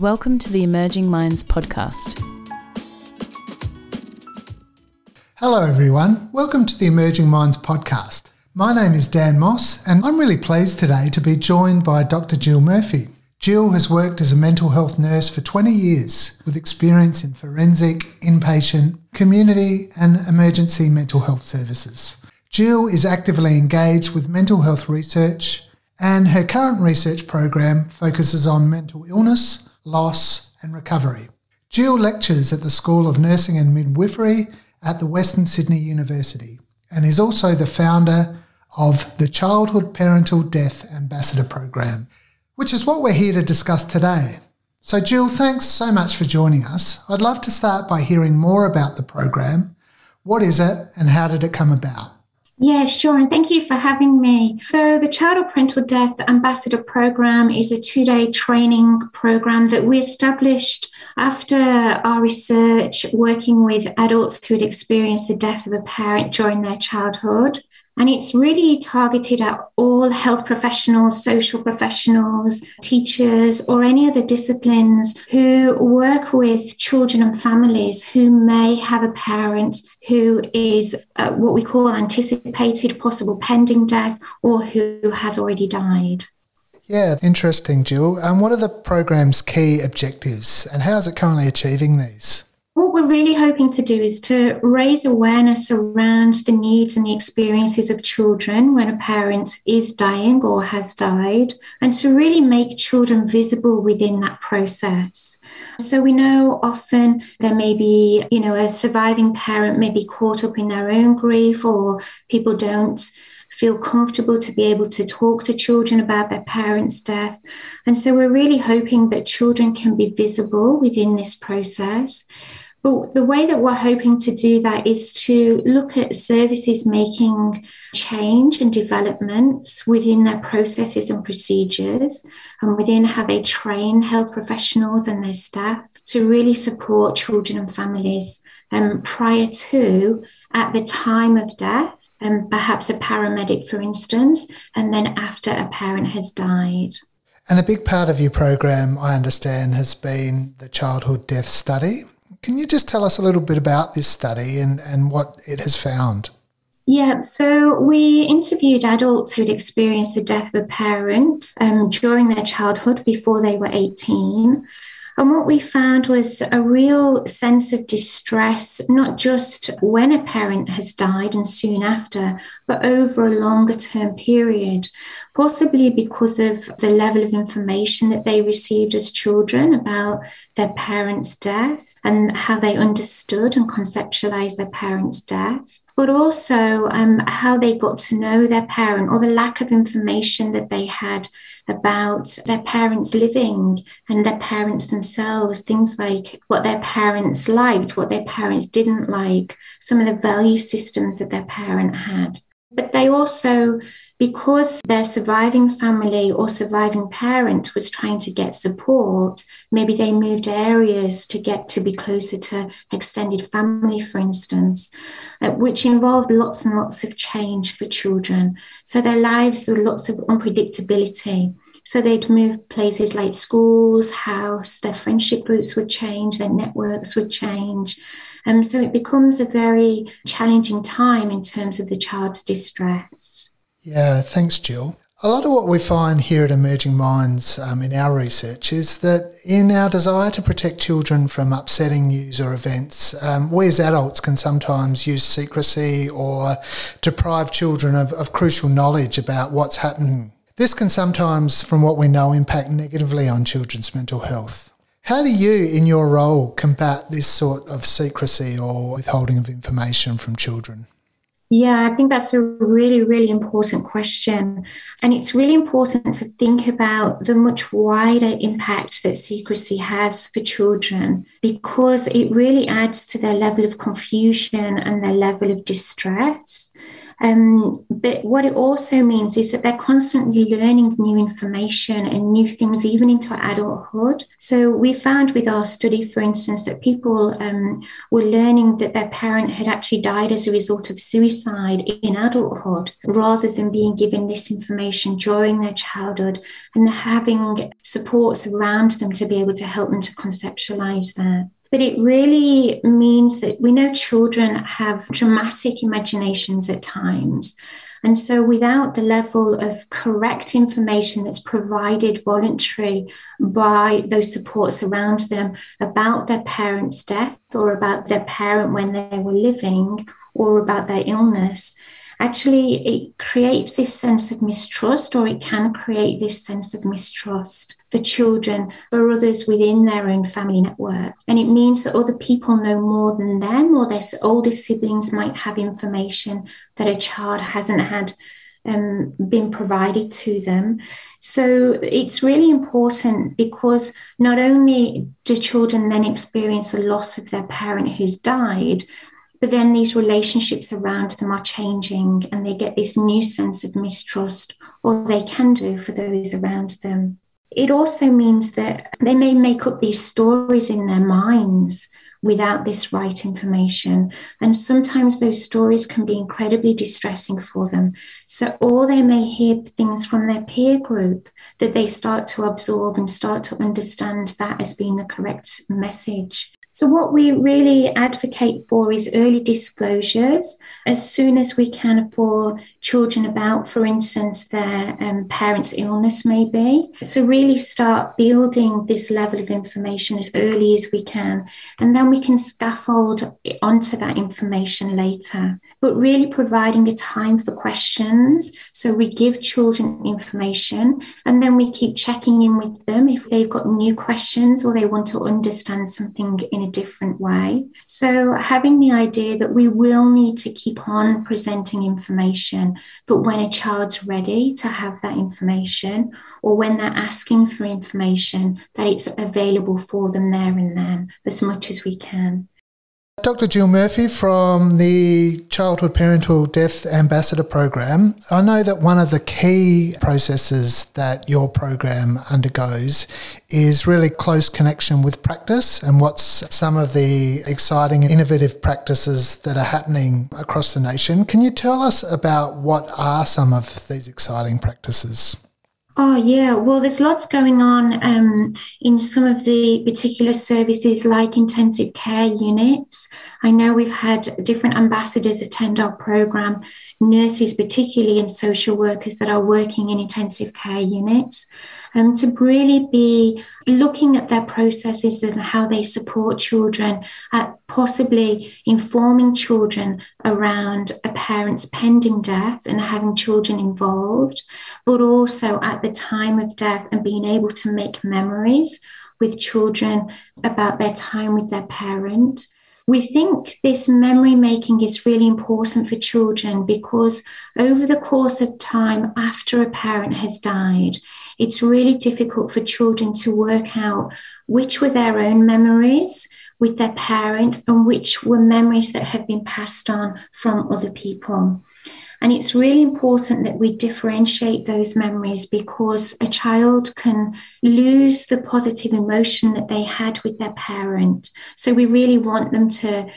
Welcome to the Emerging Minds podcast. Hello, everyone. Welcome to the Emerging Minds podcast. My name is Dan Moss, and I'm really pleased today to be joined by Dr. Jill Murphy. Jill has worked as a mental health nurse for 20 years with experience in forensic, inpatient, community, and emergency mental health services. Jill is actively engaged with mental health research, and her current research program focuses on mental illness, loss, and recovery. Jill lectures at the School of Nursing and Midwifery at the Western Sydney University and is also the founder of the Childhood Parental Death Ambassador Program, which is what we're here to discuss today. So, Jill, thanks so much for joining us. I'd love to start by hearing more about the program. What is it and how did it come about? Yeah, sure. And thank you for having me. So, the Childhood Parental Death Ambassador Program is a two day training program that we established after our research working with adults who had experienced the death of a parent during their childhood. And it's really targeted at all health professionals, social professionals, teachers, or any other disciplines who work with children and families who may have a parent who is uh, what we call anticipated possible pending death or who has already died. Yeah, interesting, Jill. And um, what are the program's key objectives and how is it currently achieving these? What we're really hoping to do is to raise awareness around the needs and the experiences of children when a parent is dying or has died, and to really make children visible within that process. So we know often there may be, you know, a surviving parent may be caught up in their own grief, or people don't feel comfortable to be able to talk to children about their parents' death. And so we're really hoping that children can be visible within this process but the way that we're hoping to do that is to look at services making change and developments within their processes and procedures and within how they train health professionals and their staff to really support children and families um, prior to, at the time of death, and um, perhaps a paramedic, for instance, and then after a parent has died. And a big part of your program, I understand, has been the childhood death study. Can you just tell us a little bit about this study and, and what it has found? Yeah, so we interviewed adults who'd experienced the death of a parent um, during their childhood before they were 18. And what we found was a real sense of distress, not just when a parent has died and soon after, but over a longer term period, possibly because of the level of information that they received as children about their parents' death and how they understood and conceptualized their parents' death but also um, how they got to know their parent or the lack of information that they had about their parents living and their parents themselves, things like what their parents liked, what their parents didn't like, some of the value systems that their parent had. But they also, because their surviving family or surviving parent was trying to get support, maybe they moved areas to get to be closer to extended family, for instance, uh, which involved lots and lots of change for children. So their lives were lots of unpredictability. So they'd move places like schools, house, their friendship groups would change, their networks would change. Um, so it becomes a very challenging time in terms of the child's distress. Yeah, thanks, Jill. A lot of what we find here at Emerging Minds um, in our research is that in our desire to protect children from upsetting news or events, um, we as adults can sometimes use secrecy or deprive children of, of crucial knowledge about what's happening. This can sometimes, from what we know, impact negatively on children's mental health. How do you, in your role, combat this sort of secrecy or withholding of information from children? Yeah, I think that's a really, really important question. And it's really important to think about the much wider impact that secrecy has for children because it really adds to their level of confusion and their level of distress. Um, but what it also means is that they're constantly learning new information and new things, even into adulthood. So we found with our study, for instance, that people um, were learning that their parent had actually died as a result of suicide in adulthood, rather than being given this information during their childhood and having supports around them to be able to help them to conceptualize that. But it really means that we know children have dramatic imaginations at times. And so, without the level of correct information that's provided voluntary by those supports around them about their parent's death or about their parent when they were living or about their illness, actually it creates this sense of mistrust or it can create this sense of mistrust for children, for others within their own family network. And it means that other people know more than them, or their older siblings might have information that a child hasn't had um, been provided to them. So it's really important because not only do children then experience the loss of their parent who's died, but then these relationships around them are changing and they get this new sense of mistrust, or they can do for those around them. It also means that they may make up these stories in their minds without this right information. And sometimes those stories can be incredibly distressing for them. So, or they may hear things from their peer group that they start to absorb and start to understand that as being the correct message. So, what we really advocate for is early disclosures as soon as we can for children about, for instance, their um, parents' illness, maybe. So, really start building this level of information as early as we can, and then we can scaffold onto that information later. But really providing a time for questions. So, we give children information and then we keep checking in with them if they've got new questions or they want to understand something in a different way. So, having the idea that we will need to keep on presenting information, but when a child's ready to have that information, or when they're asking for information, that it's available for them there and then as much as we can. Dr. Jill Murphy from the Childhood Parental Death Ambassador Program. I know that one of the key processes that your program undergoes is really close connection with practice and what's some of the exciting and innovative practices that are happening across the nation. Can you tell us about what are some of these exciting practices? Oh, yeah. Well, there's lots going on um, in some of the particular services like intensive care units. I know we've had different ambassadors attend our program, nurses, particularly, and social workers that are working in intensive care units um, to really be looking at their processes and how they support children, at possibly informing children around a parent's pending death and having children involved, but also at the time of death and being able to make memories with children about their time with their parent. We think this memory making is really important for children because over the course of time after a parent has died, it's really difficult for children to work out which were their own memories with their parents and which were memories that have been passed on from other people. And it's really important that we differentiate those memories because a child can lose the positive emotion that they had with their parent. So we really want them to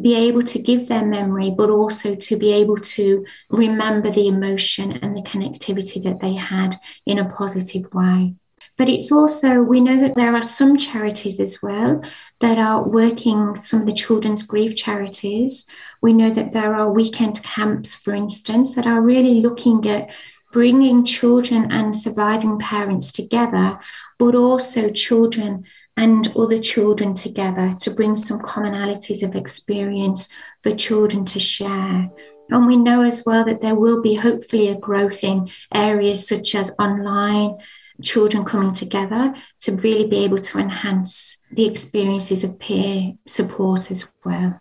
be able to give their memory, but also to be able to remember the emotion and the connectivity that they had in a positive way. But it's also, we know that there are some charities as well that are working, some of the children's grief charities. We know that there are weekend camps, for instance, that are really looking at bringing children and surviving parents together, but also children and other children together to bring some commonalities of experience for children to share. And we know as well that there will be hopefully a growth in areas such as online, children coming together to really be able to enhance the experiences of peer support as well.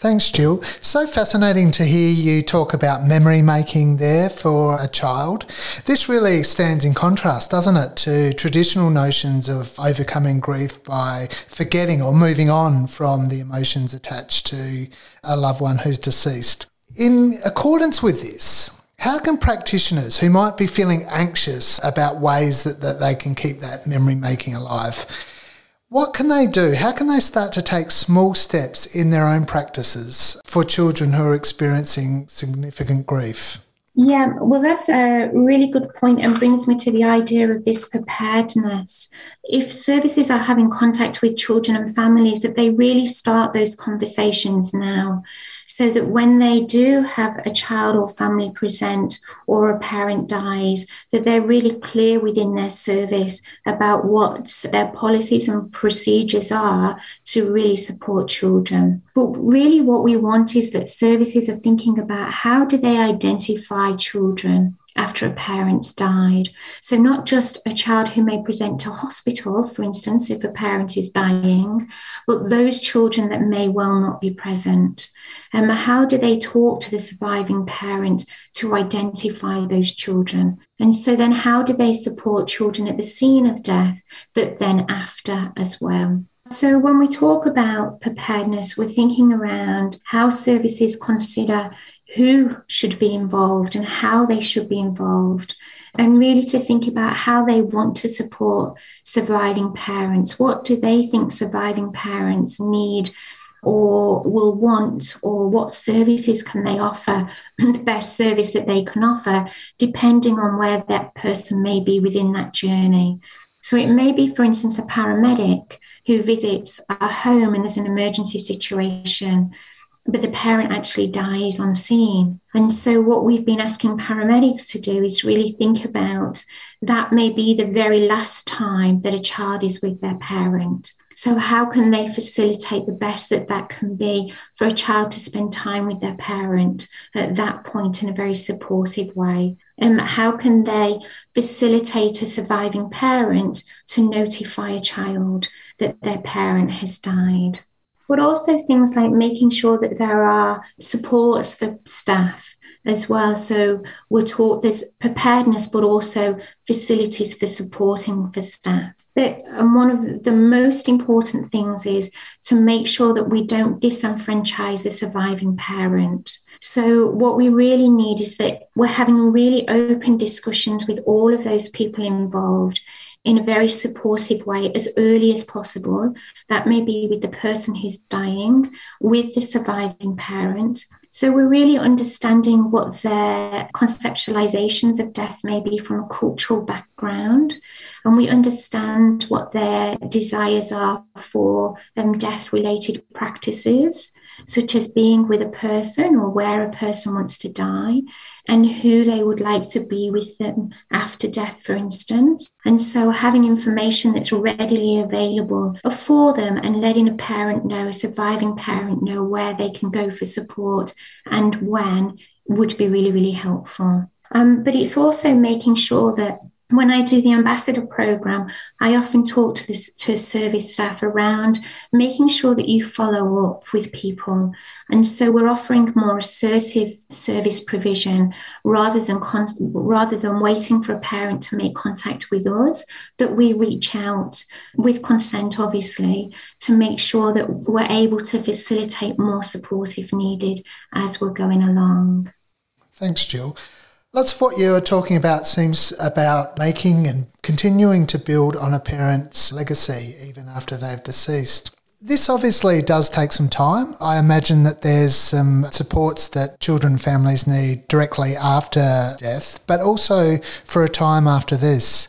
Thanks, Jill. So fascinating to hear you talk about memory making there for a child. This really stands in contrast, doesn't it, to traditional notions of overcoming grief by forgetting or moving on from the emotions attached to a loved one who's deceased. In accordance with this, how can practitioners who might be feeling anxious about ways that, that they can keep that memory making alive, what can they do? How can they start to take small steps in their own practices for children who are experiencing significant grief? Yeah, well, that's a really good point and brings me to the idea of this preparedness. If services are having contact with children and families, that they really start those conversations now so that when they do have a child or family present or a parent dies, that they're really clear within their service about what their policies and procedures are to really support children. But really, what we want is that services are thinking about how do they identify children after a parent's died. So, not just a child who may present to hospital, for instance, if a parent is dying, but those children that may well not be present. And um, how do they talk to the surviving parent to identify those children? And so, then how do they support children at the scene of death, but then after as well? So, when we talk about preparedness, we're thinking around how services consider who should be involved and how they should be involved, and really to think about how they want to support surviving parents. What do they think surviving parents need? Or will want, or what services can they offer, the best service that they can offer, depending on where that person may be within that journey. So it may be, for instance, a paramedic who visits a home and there's an emergency situation, but the parent actually dies on scene. And so, what we've been asking paramedics to do is really think about that may be the very last time that a child is with their parent. So, how can they facilitate the best that that can be for a child to spend time with their parent at that point in a very supportive way? And how can they facilitate a surviving parent to notify a child that their parent has died? But also things like making sure that there are supports for staff as well. So we're taught there's preparedness, but also facilities for supporting for staff. But, and one of the most important things is to make sure that we don't disenfranchise the surviving parent. So, what we really need is that we're having really open discussions with all of those people involved in a very supportive way as early as possible. That may be with the person who's dying, with the surviving parent, so we're really understanding what their conceptualizations of death may be from a cultural background, and we understand what their desires are for um, death related practices such as being with a person or where a person wants to die, and who they would like to be with them after death, for instance. And so having information that's readily available for them and letting a parent know, a surviving parent know where they can go for support and when would be really, really helpful. Um, but it's also making sure that when I do the ambassador program, I often talk to this to service staff around making sure that you follow up with people, and so we're offering more assertive service provision rather than rather than waiting for a parent to make contact with us. That we reach out with consent, obviously, to make sure that we're able to facilitate more support if needed as we're going along. Thanks, Jill. Lots of what you're talking about seems about making and continuing to build on a parent's legacy even after they've deceased. This obviously does take some time. I imagine that there's some supports that children and families need directly after death, but also for a time after this.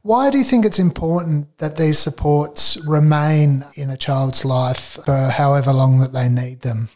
Why do you think it's important that these supports remain in a child's life for however long that they need them?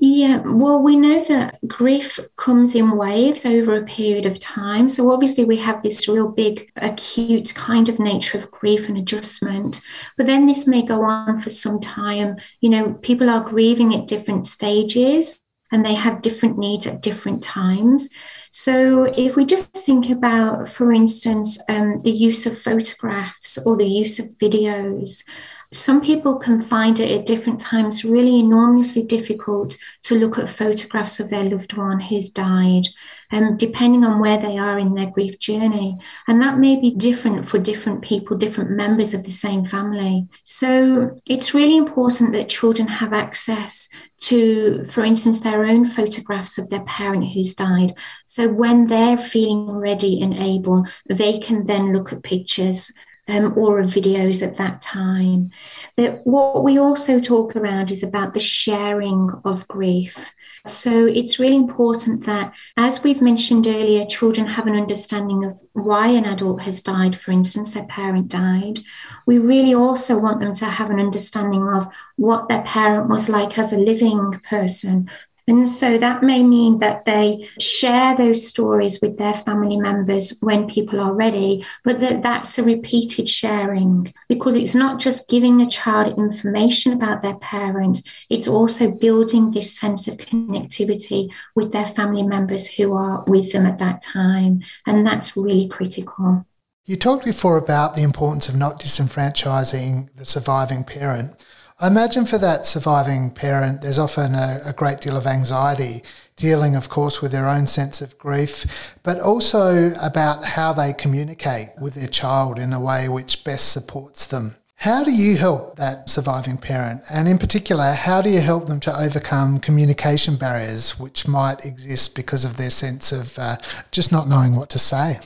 Yeah, well, we know that grief comes in waves over a period of time. So, obviously, we have this real big, acute kind of nature of grief and adjustment. But then this may go on for some time. You know, people are grieving at different stages and they have different needs at different times. So, if we just think about, for instance, um, the use of photographs or the use of videos, Some people can find it at different times really enormously difficult to look at photographs of their loved one who's died, um, depending on where they are in their grief journey. And that may be different for different people, different members of the same family. So it's really important that children have access to, for instance, their own photographs of their parent who's died. So when they're feeling ready and able, they can then look at pictures um, or of videos at that time. But what we also talk around is about the sharing of grief. So it's really important that, as we've mentioned earlier, children have an understanding of why an adult has died, for instance, their parent died. We really also want them to have an understanding of what their parent was like as a living person, and so that may mean that they share those stories with their family members when people are ready, but that that's a repeated sharing because it's not just giving a child information about their parents, it's also building this sense of connectivity with their family members who are with them at that time. And that's really critical. You talked before about the importance of not disenfranchising the surviving parent. I imagine for that surviving parent, there's often a, a, great deal of anxiety, dealing, of course, with their own sense of grief, but also about how they communicate with their child in a way which best supports them. How do you help that surviving parent? And in particular, how do you help them to overcome communication barriers which might exist because of their sense of uh, just not knowing what to say?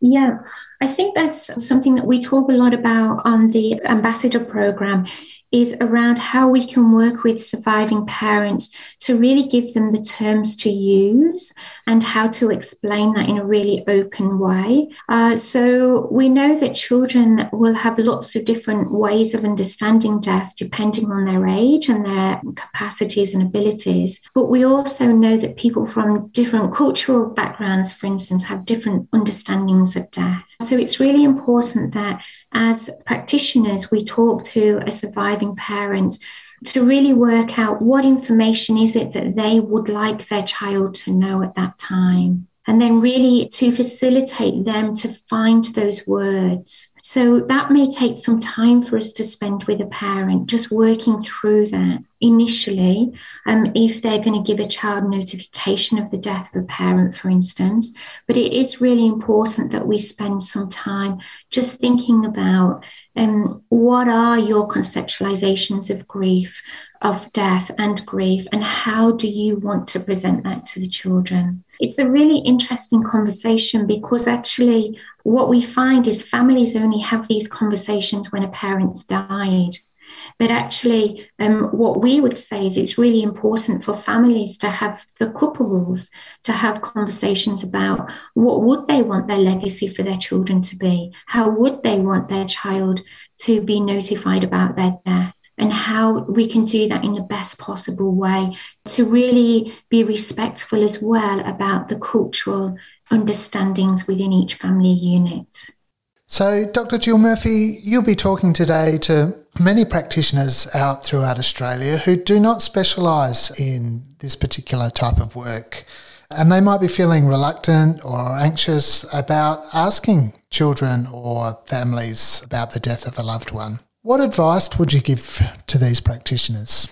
Yeah, I think that's something that we talk a lot about on the ambassador program is around how we can work with surviving parents to really give them the terms to use and how to explain that in a really open way. Uh, so we know that children will have lots of different ways of understanding death depending on their age and their capacities and abilities. But we also know that people from different cultural backgrounds, for instance, have different understandings of death. So it's really important that as practitioners, we talk to a surviving parent to really work out what information is it that they would like their child to know at that time and then really to facilitate them to find those words. So that may take some time for us to spend with a parent, just working through that initially. Um, if they're going to give a child notification of the death of a parent, for instance, but it is really important that we spend some time just thinking about um, what are your conceptualizations of grief, of death and grief, and how do you want to present that to the children? It's a really interesting conversation because actually, what we find is families only have these conversations when a parent's died. But actually, um, what we would say is it's really important for families to have the couples to have conversations about what would they want their legacy for their children to be? How would they want their child to be notified about their death? and how we can do that in the best possible way to really be respectful as well about the cultural understandings within each family unit. So, Dr. Jill Murphy, you'll be talking today to many practitioners out throughout Australia who do not specialise in this particular type of work. And they might be feeling reluctant or anxious about asking children or families about the death of a loved one. What advice would you give to these practitioners?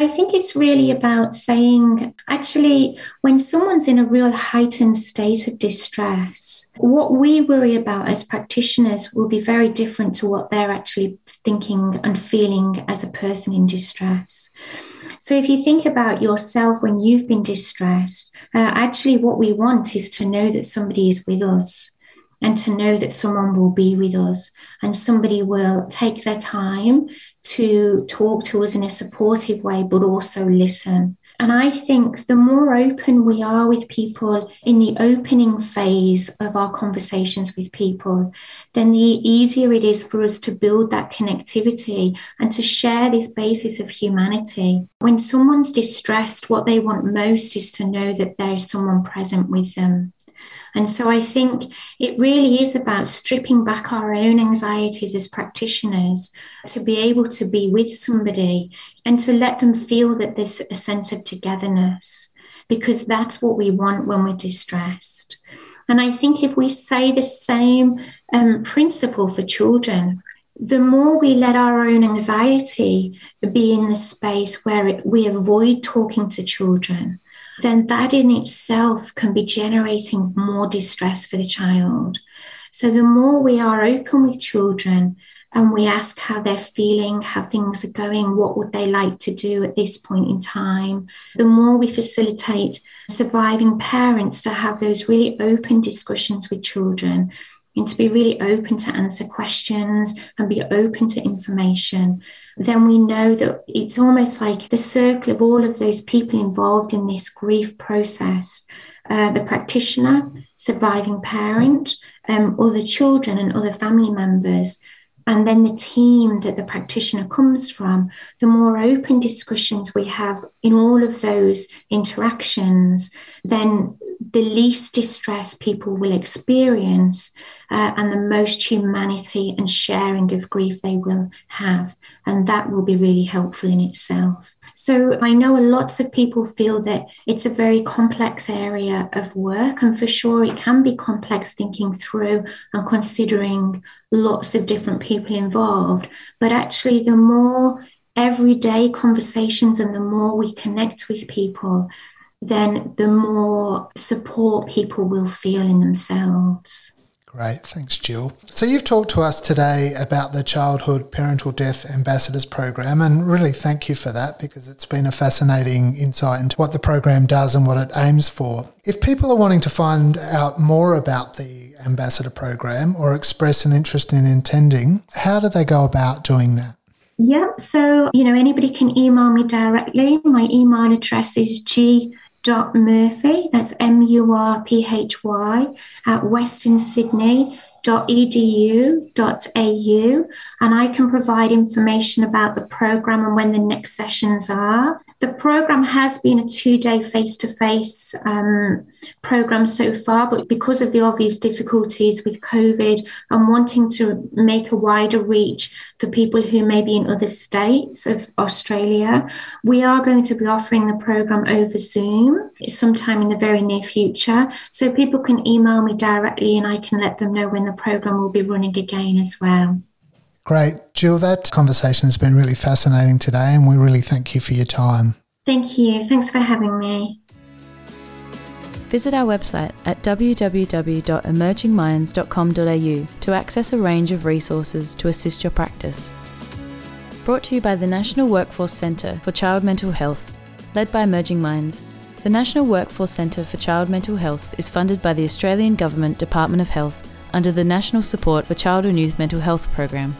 I think it's really about saying, actually, when someone's in a real heightened state of distress, what we worry about as practitioners will be very different to what they're actually thinking and feeling as a person in distress. So, if you think about yourself when you've been distressed, uh, actually, what we want is to know that somebody is with us and to know that someone will be with us and somebody will take their time to talk to us in a supportive way, but also listen. And I think the more open we are with people in the opening phase of our conversations with people, then the easier it is for us to build that connectivity and to share this basis of humanity. When someone's distressed, what they want most is to know that there is someone present with them. And so I think it really is about stripping back our own anxieties as practitioners to be able to be with somebody and to let them feel that there's a sense of togetherness, because that's what we want when we're distressed. And I think if we say the same um, principle for children, the more we let our own anxiety be in the space where we avoid talking to children, then that in itself can be generating more distress for the child. So, the more we are open with children and we ask how they're feeling, how things are going, what would they like to do at this point in time, the more we facilitate surviving parents to have those really open discussions with children and to be really open to answer questions and be open to information, then we know that it's almost like the circle of all of those people involved in this grief process uh, the practitioner, surviving parent, um, other children, and other family members. And then the team that the practitioner comes from, the more open discussions we have in all of those interactions, then the least distress people will experience uh, and the most humanity and sharing of grief they will have. And that will be really helpful in itself. So I know lots of people feel that it's a very complex area of work, and for sure it can be complex thinking through and considering lots of different people involved. But actually, the more everyday conversations and the more we connect with people, then the more support people will feel in themselves. Great, thanks, Jill. So, you've talked to us today about the Childhood Parental Death Ambassadors Program, and really thank you for that because it's been a fascinating insight into what the program does and what it aims for. If people are wanting to find out more about the Ambassador Program or express an interest in attending, how do they go about doing that? Yeah, so, you know, anybody can email me directly. My email address is g dot Murphy, that's M U R P H Y, at Western Sydney au, and I can provide information about the program and when the next sessions are. The program has been a two day face to face um, program so far, but because of the obvious difficulties with COVID and wanting to make a wider reach for people who may be in other states of Australia, we are going to be offering the program over Zoom sometime in the very near future. So people can email me directly and I can let them know when the program will be running again as well. Great. Jill, that conversation has been really fascinating today, and we really thank you for your time. Thank you. Thanks for having me. Visit our website at www.emergingminds.com.au to access a range of resources to assist your practice. Brought to you by the National Workforce Centre for Child Mental Health, led by Emerging Minds. The National Workforce Centre for Child Mental Health is funded by the Australian Government Department of Health under the National Support for Child and Youth Mental Health Program.